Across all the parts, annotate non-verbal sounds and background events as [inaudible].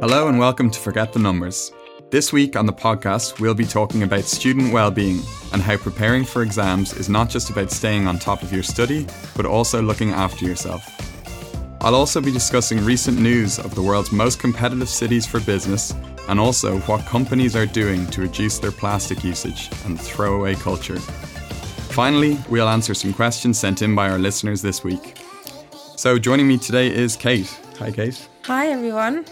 Hello and welcome to Forget the Numbers. This week on the podcast, we'll be talking about student well-being and how preparing for exams is not just about staying on top of your study, but also looking after yourself. I'll also be discussing recent news of the world's most competitive cities for business and also what companies are doing to reduce their plastic usage and throwaway culture. Finally, we'll answer some questions sent in by our listeners this week. So, joining me today is Kate. Hi, Kate. Hi, everyone.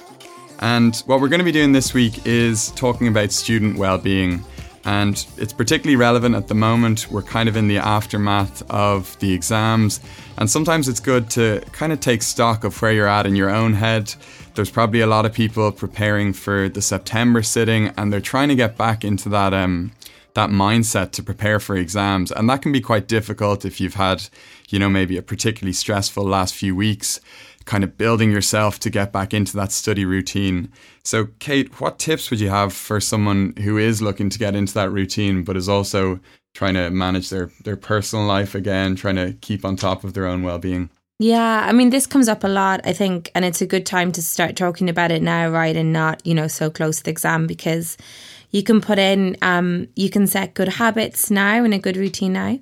And what we're going to be doing this week is talking about student well-being. And it's particularly relevant at the moment. We're kind of in the aftermath of the exams. And sometimes it's good to kind of take stock of where you're at in your own head. There's probably a lot of people preparing for the September sitting and they're trying to get back into that um, that mindset to prepare for exams. And that can be quite difficult if you've had, you know, maybe a particularly stressful last few weeks kind of building yourself to get back into that study routine. So, Kate, what tips would you have for someone who is looking to get into that routine, but is also trying to manage their, their personal life again, trying to keep on top of their own well being? Yeah, I mean, this comes up a lot, I think, and it's a good time to start talking about it now, right? And not, you know, so close to the exam because you can put in, um, you can set good habits now and a good routine now.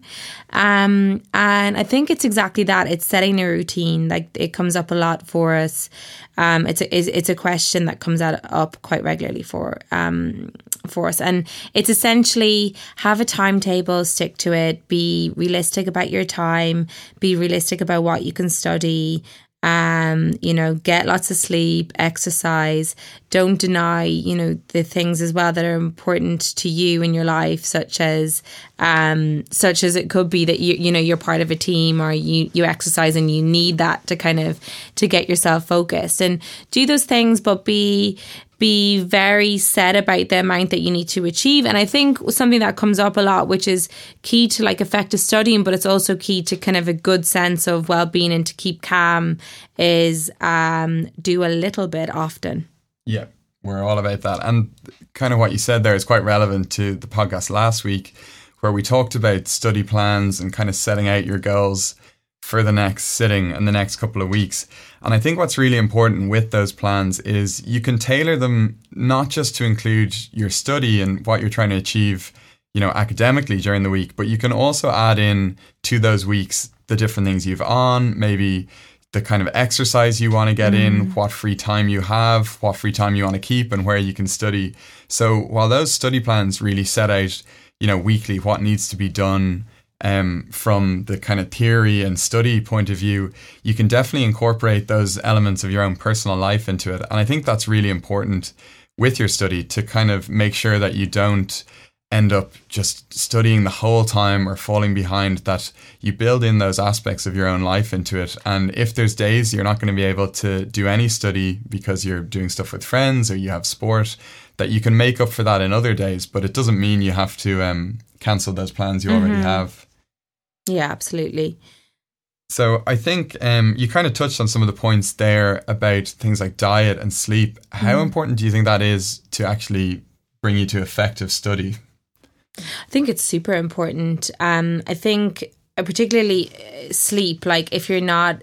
Um, and I think it's exactly that. It's setting a routine. Like it comes up a lot for us. Um, it's a, it's a question that comes out, up quite regularly for, um, for us. And it's essentially have a timetable, stick to it, be realistic about your time, be realistic about what you can study, um, you know, get lots of sleep, exercise. Don't deny, you know, the things as well that are important to you in your life, such as, um, such as it could be that you, you know, you're part of a team or you you exercise and you need that to kind of to get yourself focused and do those things, but be be very set about the amount that you need to achieve. And I think something that comes up a lot, which is key to like effective studying, but it's also key to kind of a good sense of well being and to keep calm, is um, do a little bit often. Yeah, we're all about that. And kind of what you said there is quite relevant to the podcast last week, where we talked about study plans and kind of setting out your goals for the next sitting and the next couple of weeks. And I think what's really important with those plans is you can tailor them not just to include your study and what you're trying to achieve, you know, academically during the week, but you can also add in to those weeks the different things you've on, maybe the kind of exercise you want to get mm. in, what free time you have, what free time you want to keep and where you can study. So while those study plans really set out, you know, weekly what needs to be done um, from the kind of theory and study point of view, you can definitely incorporate those elements of your own personal life into it. And I think that's really important with your study to kind of make sure that you don't end up just studying the whole time or falling behind that you build in those aspects of your own life into it and if there's days you're not going to be able to do any study because you're doing stuff with friends or you have sport that you can make up for that in other days but it doesn't mean you have to um, cancel those plans you mm-hmm. already have yeah, absolutely. So I think um, you kind of touched on some of the points there about things like diet and sleep. How mm. important do you think that is to actually bring you to effective study? I think it's super important. Um, I think uh, particularly uh, sleep. Like if you're not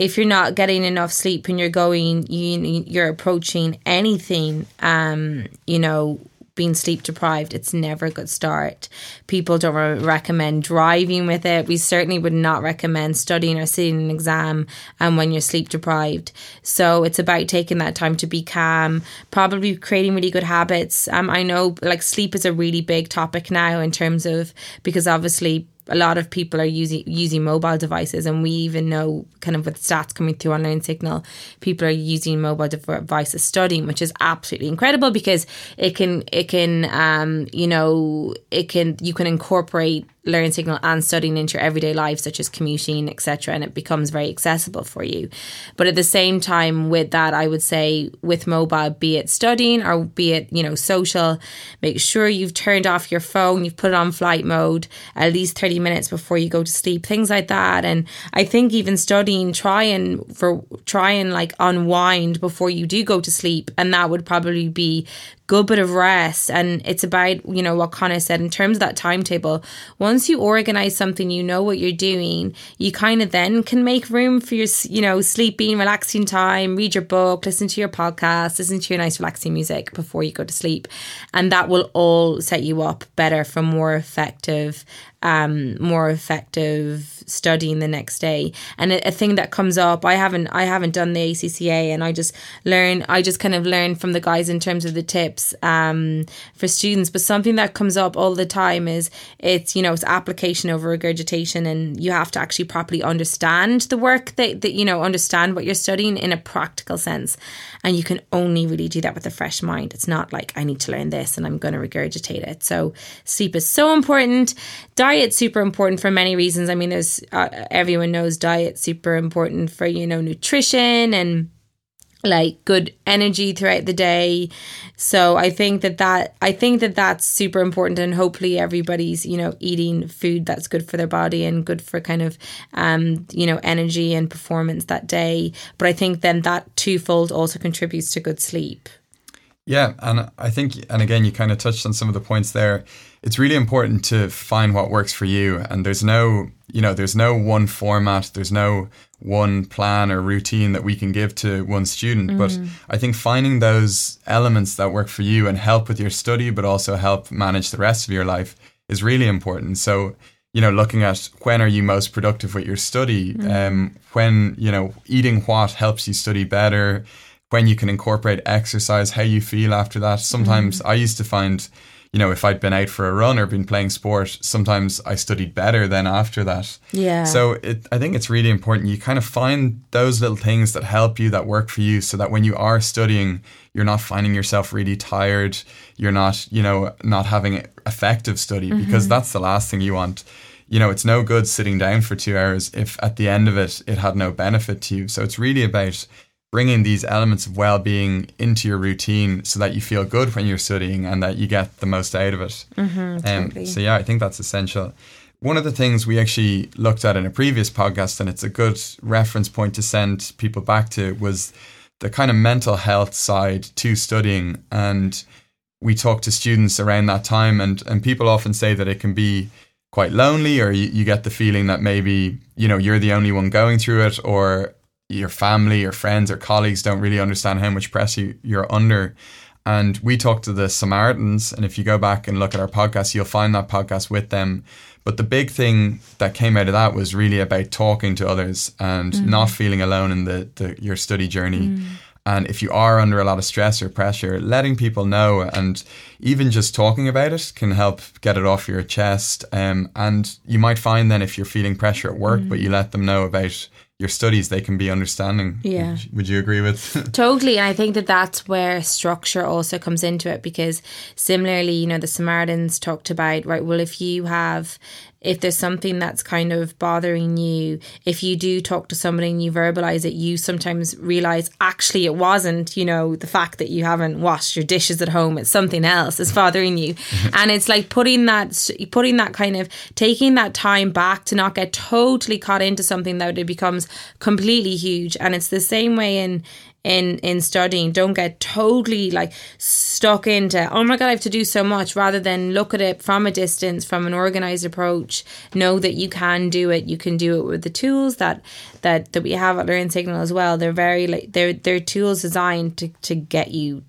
if you're not getting enough sleep and you're going, you you're approaching anything. Um, you know being sleep deprived, it's never a good start. People don't re- recommend driving with it. We certainly would not recommend studying or sitting an exam and um, when you're sleep deprived. So it's about taking that time to be calm, probably creating really good habits. Um, I know like sleep is a really big topic now in terms of because obviously a lot of people are using using mobile devices, and we even know kind of with stats coming through on Learn Signal, people are using mobile devices studying, which is absolutely incredible because it can it can um you know it can you can incorporate learn signal and studying into your everyday life such as commuting etc and it becomes very accessible for you. But at the same time with that i would say with mobile be it studying or be it you know social make sure you've turned off your phone you've put it on flight mode at least 30 minutes before you go to sleep things like that. And i think even studying try and for try and like unwind before you do go to sleep. And that would probably be good bit of rest. And it's about you know what Connor said in terms of that timetable. Once you organize something you know what you're doing you kind of then can make room for your you know sleeping relaxing time read your book listen to your podcast listen to your nice relaxing music before you go to sleep. And that will all set you up better for more effective um, more effective studying the next day. And a, a, thing that comes up, I haven't I haven't done the ACCA, and I just learn I just kind of learn from the guys in terms of the tips um, for students. But something that comes up all the time is it's you know it's application over regurgitation, and you have to actually properly understand the work that that you know understand what you're studying in a practical sense, and you can only really do that with a fresh mind. It's not like I need to learn this and I'm going to regurgitate it. So sleep is so important. Diet diet's super important for many reasons. I mean, there's uh, everyone knows diet super important for you know nutrition and like good energy throughout the day. So I think that that I think that that's super important, and hopefully everybody's you know eating food that's good for their body and good for kind of um you know energy and performance that day. But I think then that twofold also contributes to good sleep. Yeah, and I think, and again, you kind of touched on some of the points there it's really important to find what works for you. And there's no, you know, there's no one format, there's no one plan or routine that we can give to one student. Mm. But I think finding those elements that work for you and help with your study, but also help manage the rest of your life is really important. So, you know, looking at when are you most productive with your study, mm. um, when, you know, eating what helps you study better, when you can incorporate exercise, how you feel after that. Sometimes mm. I used to find, you know, if I'd been out for a run or been playing sport, sometimes I studied better than after that. Yeah. So it, I think it's really important. You kind of find those little things that help you, that work for you, so that when you are studying, you're not finding yourself really tired. You're not, you know, not having effective study mm-hmm. because that's the last thing you want. You know, it's no good sitting down for two hours if at the end of it, it had no benefit to you. So it's really about bringing these elements of well-being into your routine so that you feel good when you're studying and that you get the most out of it. Mm-hmm, um, totally. So yeah, I think that's essential. One of the things we actually looked at in a previous podcast, and it's a good reference point to send people back to, was the kind of mental health side to studying. And we talked to students around that time, and, and people often say that it can be quite lonely, or you, you get the feeling that maybe you know you're the only one going through it, or your family or friends or colleagues don't really understand how much pressure you're under. And we talked to the Samaritans, and if you go back and look at our podcast, you'll find that podcast with them. But the big thing that came out of that was really about talking to others and mm. not feeling alone in the, the your study journey. Mm. And if you are under a lot of stress or pressure, letting people know and even just talking about it can help get it off your chest. Um, and you might find then if you're feeling pressure at work, mm. but you let them know about your studies, they can be understanding. Yeah. Would, would you agree with? [laughs] totally. And I think that that's where structure also comes into it because similarly, you know, the Samaritans talked about, right, well, if you have if there's something that's kind of bothering you, if you do talk to somebody and you verbalize it, you sometimes realize actually it wasn't, you know, the fact that you haven't washed your dishes at home, it's something else is bothering you. [laughs] and it's like putting that, putting that kind of, taking that time back to not get totally caught into something that it becomes completely huge. And it's the same way in, in in studying. Don't get totally like stuck into oh my god i have to do so much rather than look at it from a distance from an organized approach. Know that you can do it. You can do it with the tools that that that we have at learn signal as well. They're very like they're they're tools designed to to get you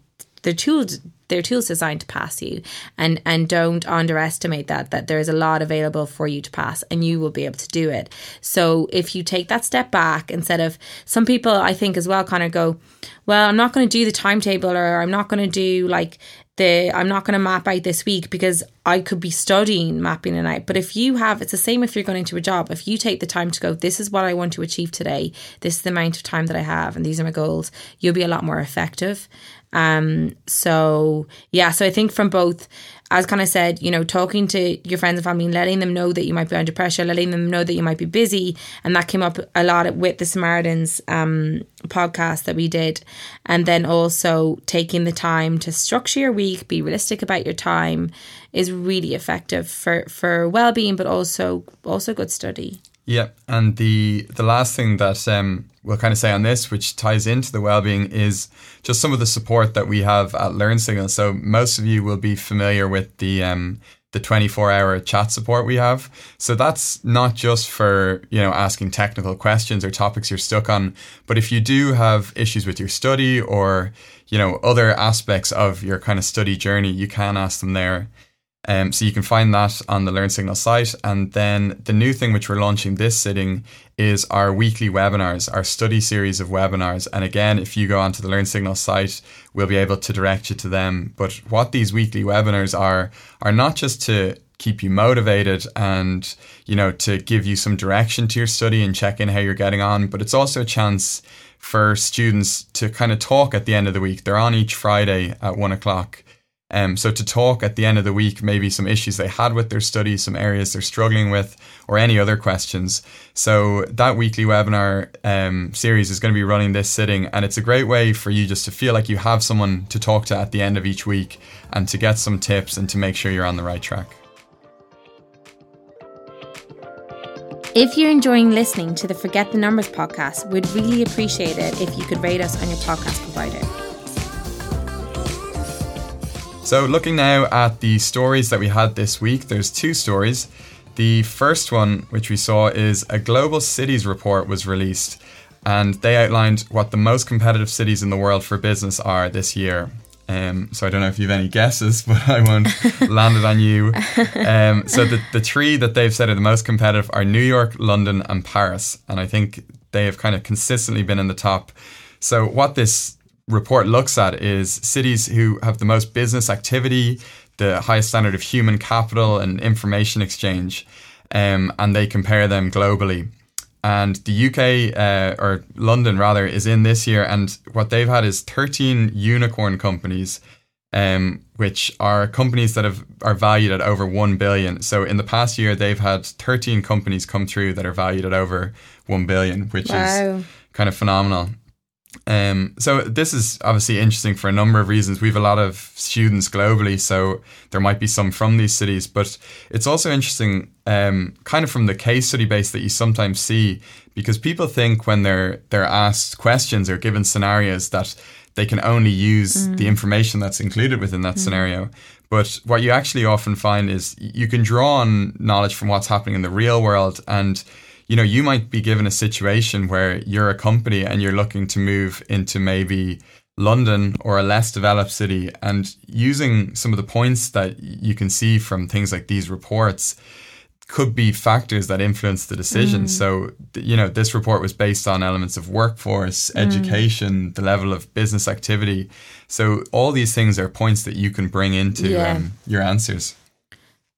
they're tools they're tools designed to pass you. And and don't underestimate that that there is a lot available for you to pass and you will be able to do it. So if you take that step back instead of some people i think as well kind of go well i'm not going to do the timetable or i'm not going to do like the I'm not going to map out this week because I could be studying mapping it out. But if you have, it's the same if you're going into a job. If you take the time to go, this is what I want to achieve today. This is the amount of time that I have, and these are my goals. You'll be a lot more effective. Um, so yeah, so I think from both, as kind of said, you know, talking to your friends and family, letting them know that you might be under pressure, letting them know that you might be busy, and that came up a lot with the Samaritans um, podcast that we did, and then also taking the time to structure your week, be realistic about your time, is really effective for for well being, but also also good study. Yeah, and the the last thing that um, we'll kind of say on this, which ties into the well-being, is just some of the support that we have at LearnSignal. So most of you will be familiar with the um, the 24 hour chat support we have. So that's not just for, you know, asking technical questions or topics you're stuck on, but if you do have issues with your study or, you know, other aspects of your kind of study journey, you can ask them there. Um, so you can find that on the LearnSignal site. And then the new thing which we're launching this sitting is our weekly webinars, our study series of webinars. And again, if you go onto the LearnSignal site, we'll be able to direct you to them. But what these weekly webinars are, are not just to keep you motivated and, you know, to give you some direction to your study and check in how you're getting on, but it's also a chance for students to kind of talk at the end of the week. They're on each Friday at one o'clock. Um, so to talk at the end of the week, maybe some issues they had with their studies, some areas they're struggling with, or any other questions. So that weekly webinar um, series is going to be running this sitting, and it's a great way for you just to feel like you have someone to talk to at the end of each week, and to get some tips and to make sure you're on the right track. If you're enjoying listening to the Forget the Numbers podcast, we'd really appreciate it if you could rate us on your podcast provider. So, looking now at the stories that we had this week, there's two stories. The first one, which we saw, is a global cities report was released, and they outlined what the most competitive cities in the world for business are this year. Um, so I don't know if you have any guesses, [laughs] but I won't land it on you. [laughs] Um, so the, the three that they've said are the most competitive are New York, London, and Paris. And I think they have kind of consistently been in the top. So what this report looks at is cities who have the most business activity, the highest standard of human capital and information exchange, um, and they compare them globally. And the UK, uh, or London rather, is in this year, and what they've had is 13 unicorn companies, um, which are companies that have are valued at over 1 billion. So in the past year, they've had 13 companies come through that are valued at over 1 billion, which wow. is kind of phenomenal. Um, so this is obviously interesting for a number of reasons. We have a lot of students globally, so there might be some from these cities, but it's also interesting, um, kind of from the case study base that you sometimes see, because people think when they're they're asked questions or given scenarios that they can only use mm. the information that's included within that mm. scenario. But what you actually often find is you can draw on knowledge from what's happening in the real world and you know, you might be given a situation where you're a company and you're looking to move into maybe London or a less developed city and using some of the points that you can see from things like these reports could be factors that influence the decision. Mm. So, you know, this report was based on elements of workforce, mm. education, the level of business activity. So, all these things are points that you can bring into yeah. um, your answers.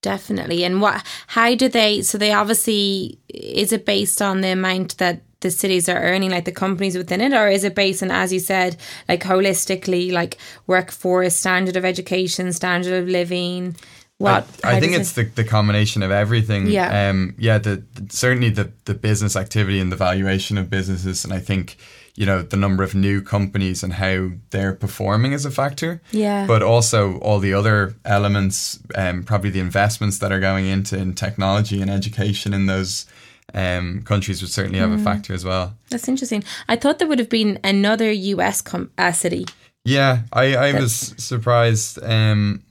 Definitely. And what how do they so they obviously is it based on the amount that the cities are earning like the companies within it or is it based on as you said like holistically like workforce standard of education standard of living what I, I think it's it? the, the combination of everything yeah um yeah the, the certainly the the business activity and the valuation of businesses and I think you know the number of new companies and how they're performing as a factor. Yeah. But also all the other elements, um, probably the investments that are going into in technology and education in those um, countries would certainly have mm. a factor as well. That's interesting. I thought there would have been another US com- uh, city. Yeah, I, I was surprised. Um,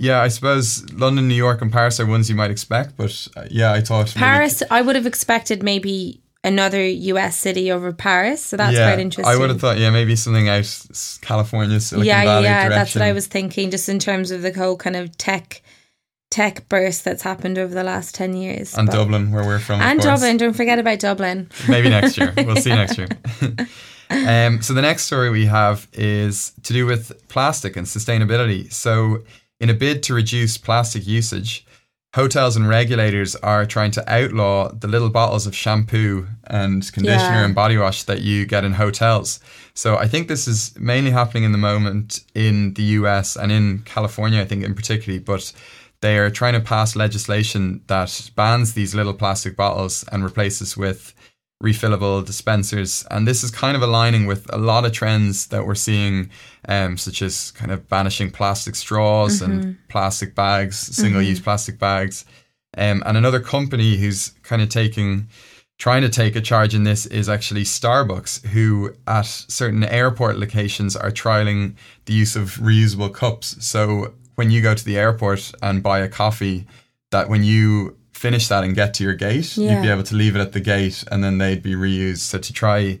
yeah, I suppose London, New York, and Paris are ones you might expect, but uh, yeah, I thought Paris. Maybe... I would have expected maybe another US city over Paris. So that's yeah, quite interesting. I would have thought, yeah, maybe something out California, Silicon yeah, Valley yeah, direction. that's what I was thinking, just in terms of the whole kind of tech tech burst that's happened over the last 10 years. And but, Dublin, where we're from. And Dublin, don't forget about Dublin. Maybe next year. [laughs] We'll see next year. [laughs] um, so the next story we have is to do with plastic and sustainability. So, in a bid to reduce plastic usage, hotels and regulators are trying to outlaw the little bottles of shampoo and conditioner yeah. and body wash that you get in hotels. So I think this is mainly happening in the moment in the US and in California, I think in particularly, but they are trying to pass legislation that bans these little plastic bottles and replaces with refillable dispensers. And this is kind of aligning with a lot of trends that we're seeing, um, such as kind of banishing plastic straws mm-hmm. and plastic bags, single use mm-hmm. plastic bags. Um, and another company who's kind of taking trying to take a charge in this is actually Starbucks, who at certain airport locations are trialing the use of reusable cups. So when you go to the airport and buy a coffee, that when you finish that and get to your gate, Yeah. you'd be able to leave it at the gate and then they'd be reused. So to try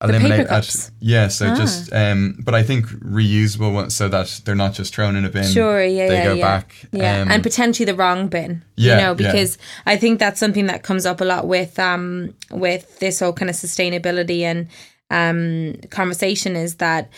eliminate cups? yeah, so Ah. just um but I think reusable ones so that they're not just thrown in a bin. Sure, yeah, They yeah, go yeah. back. Yeah, um, and potentially the wrong bin. Yeah, you know, yeah. because I think that's something that comes up a lot with um with this whole kind of sustainability and um conversation is that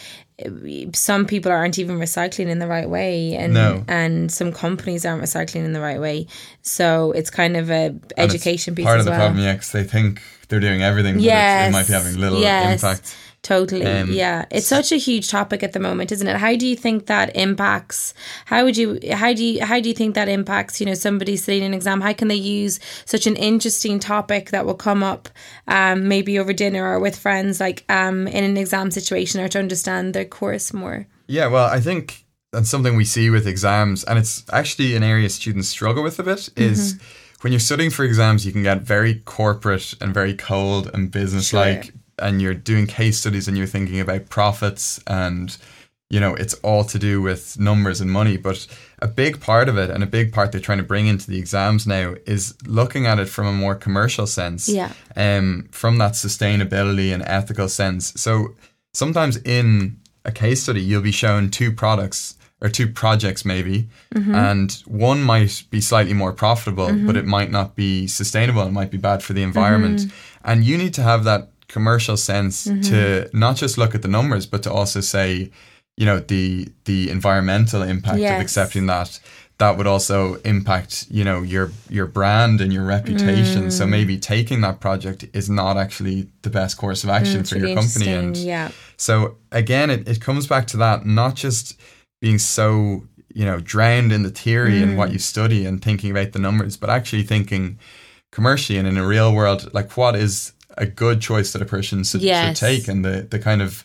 some people aren't even recycling in the right way and No. and some companies aren't recycling in the right way so it's kind of a education piece part of the well problem, yeah, 'cause they think they're doing everything, but yes it's, it might be having little yes, impact. Totally. Um, yeah. It's such a huge topic at the moment isn't it? How do you think that impacts how would you how do you how do you think that impacts you know somebody sitting an exam? How can they use such an interesting topic that will come up um maybe over dinner or with friends like um in an exam situation or to understand their course more? Yeah, well, I think that's something we see with exams, and it's actually an area students struggle with a bit. Is Mm-hmm. when you're studying for exams, you can get very corporate and very cold and business-like, and you're doing case studies and you're thinking about profits and you know it's all to do with numbers and money. But a big part of it, and a big part they're trying to bring into the exams now, is looking at it from a more commercial sense Yeah. um, from that sustainability and ethical sense. So sometimes in a case study, you'll be shown two products or two projects maybe, mm-hmm. and one might be slightly more profitable, but mm-hmm. it might not be sustainable. It might be bad for the environment, mm-hmm. and you need to have that commercial sense to not just look at the numbers, but to also say, you know, the the environmental impact Yes. of accepting that that would also impact you know your your brand and your reputation so Mm. maybe taking that project is not actually the best course of action Mm, for your company and yeah so again it, it comes back to that not just being so you know drowned in the theory and Mm. what you study and thinking about the numbers but actually thinking commercially and in a real world like what is a good choice that a person should, should take and the the kind of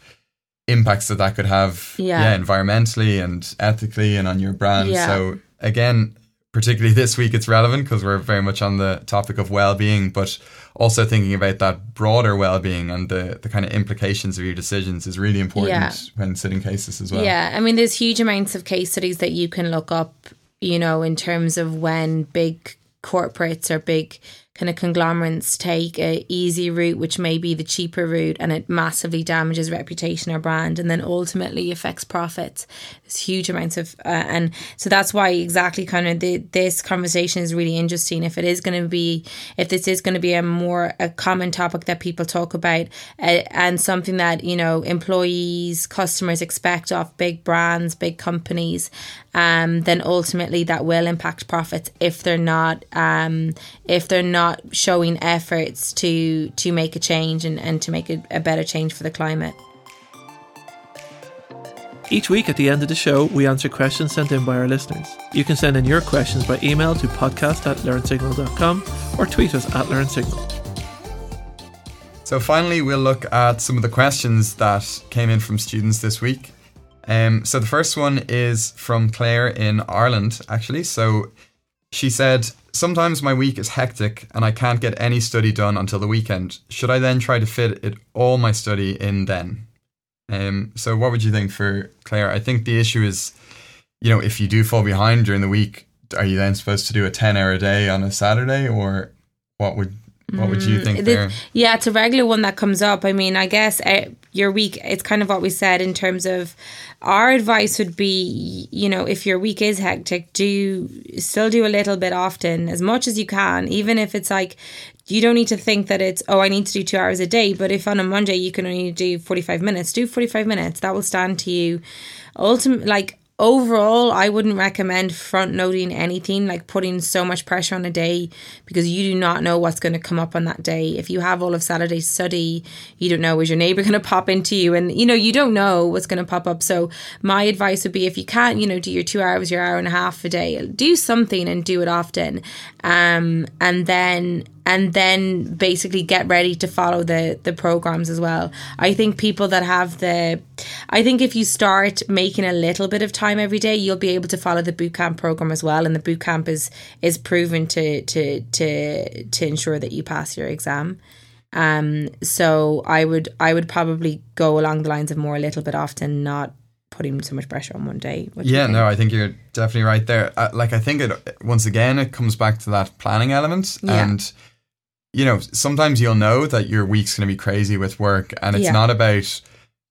impacts that that could have Yeah. environmentally and ethically and on your brand Yeah. so again particularly this week it's relevant because we're very much on the topic of well-being but also thinking about that broader well-being and the, the kind of implications of your decisions is really important Yeah. when sitting cases as well Yeah, I mean, there's huge amounts of case studies that you can look up, you know, in terms of when big corporates or big kind of conglomerates take a easy route, which may be the cheaper route, and it massively damages reputation or brand, and then ultimately affects profits. There's huge amounts of, uh, and so that's why exactly kind of the, this conversation is really interesting. If it is going to be, if this is going to be a more a common topic that people talk about, uh, and something that you know employees, customers expect off big brands, big companies, um, then ultimately that will impact profits if they're not um, if they're not showing efforts to to make a change and, and to make a, a better change for the climate. Each week at the end of the show, we answer questions sent in by our listeners. You can send in your questions by email to podcast at learnsignal.com or tweet us at learnsignal. So finally, we'll look at some of the questions that came in from students this week. Um, so the first one is from Claire in Ireland, actually. So she said, Sometimes my week is hectic and I can't get any study done until the weekend. Should I then try to fit it all my study in then? Um, so what would you think for Claire? I think the issue is, you know, if you do fall behind during the week, are you then supposed to do a 10 hour day on a Saturday or what would what would you think The- there? Yeah, it's a regular one that comes up. I mean, I guess your week, it's kind of what we said in terms of our advice would be, you know, if your week is hectic, do still do a little bit often, as much as you can, even if it's like, you don't need to think that it's, oh, I need to do two hours a day. But if on a Monday you can only do 45 minutes, do 45 minutes. That will stand to you. Ultimately, like, overall i wouldn't recommend front loading anything like putting so much pressure on a day because you do not know what's going to come up on that day. If you have all of saturday study you don't know is your neighbor [laughs] going to pop into you? And you know you don't know what's going to pop up. So my advice would be if you can't you know do your two hours your hour and a half a day do something and do it often. Um and then and then basically get ready to follow the the programs as well. I think people that have the I think if you start making a little bit of time every day, you'll be able to follow the bootcamp program as well. And the bootcamp is is proven to to to to ensure that you pass your exam. Um, so I would I would probably go along the lines of more a little bit often, not putting so much pressure on one day. yeah, no, I think you're definitely right there. Uh, like I think it once again it comes back to that planning element yeah. and you know, sometimes you'll know that your week's going to be crazy with work and it's yeah. not about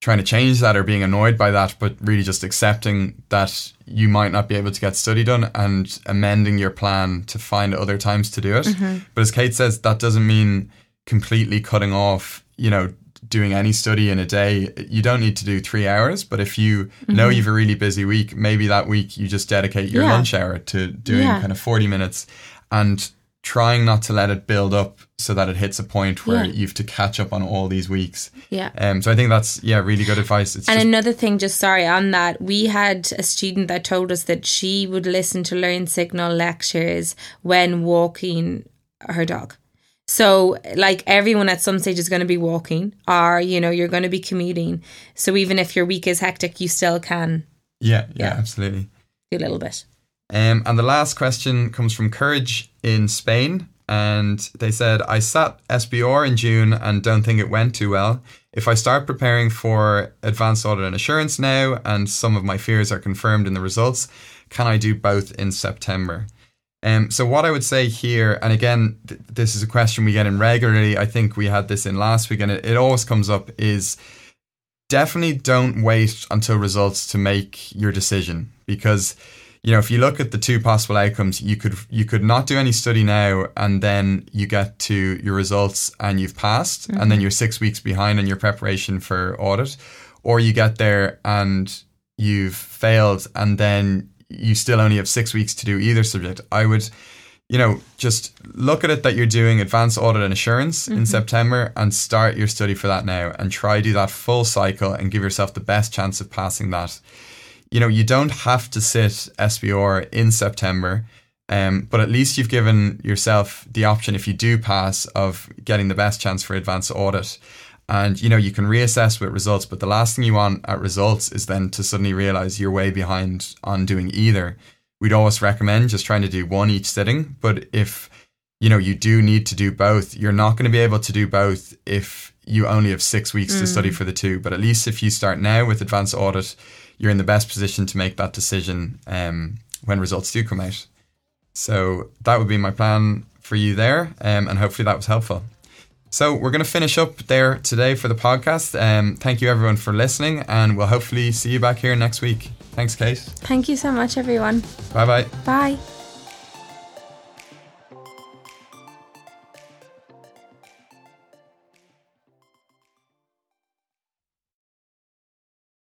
trying to change that or being annoyed by that, but really just accepting that you might not be able to get study done and amending your plan to find other times to do it. Mm-hmm. But as Kate says, that doesn't mean completely cutting off, you know, doing any study in a day. You don't need to do three hours, but if you mm-hmm. know you've a really busy week, maybe that week you just dedicate your yeah. lunch hour to doing yeah. kind of 40 minutes and trying not to let it build up so that it hits a point where yeah. you have to catch up on all these weeks. Yeah. Um. So I think that's yeah really good advice. It's and just, another thing, just sorry on that, we had a student that told us that she would listen to Learn Signal lectures when walking her dog. So, like everyone at some stage is going to be walking, or you know, you're going to be commuting. So even if your week is hectic, you still can. Yeah. Yeah. yeah absolutely. Do a little bit. Um, and the last question comes from Courage in Spain. And they said, I sat SBR in June and don't think it went too well. If I start preparing for advanced audit and assurance now, and some of my fears are confirmed in the results, can I do both in September? Um, so what I would say here, and again, th- this is a question we get in regularly. I think we had this in last week, and it, it always comes up: is definitely don't wait until results to make your decision because you know, if you look at the two possible outcomes, you could you could not do any study now, and then you get to your results and you've passed, mm-hmm. and then mm-hmm. you're six weeks behind in your preparation for audit, or you get there and you've failed, and then you still only have six weeks to do either subject. I would, you know, just look at it that you're doing advanced audit and assurance mm-hmm. in September, and start your study for that now, and try do that full cycle, and give yourself the best chance of passing that you know, you don't have to sit SBR in September. Um, but at least you've given yourself the option, if you do pass, of getting the best chance for advanced audit. And you know, you can reassess with results, but the last thing you want at results is then to suddenly realize you're way behind on doing either. We'd always recommend just trying to do one each sitting. But if you know you do need to do both, you're not going to be able to do both if you only have six weeks mm. to study mm. for the two. But at least if you start now with advanced audit, you're in the best position to make that decision um, when results do come out. So that would be my plan for you there, um, and hopefully that was helpful. So we're going to finish up there today for the podcast. Um, thank you everyone for listening, and we'll hopefully see you back here next week. Thanks, Kate. Thank you so much, everyone. Bye-bye. Bye.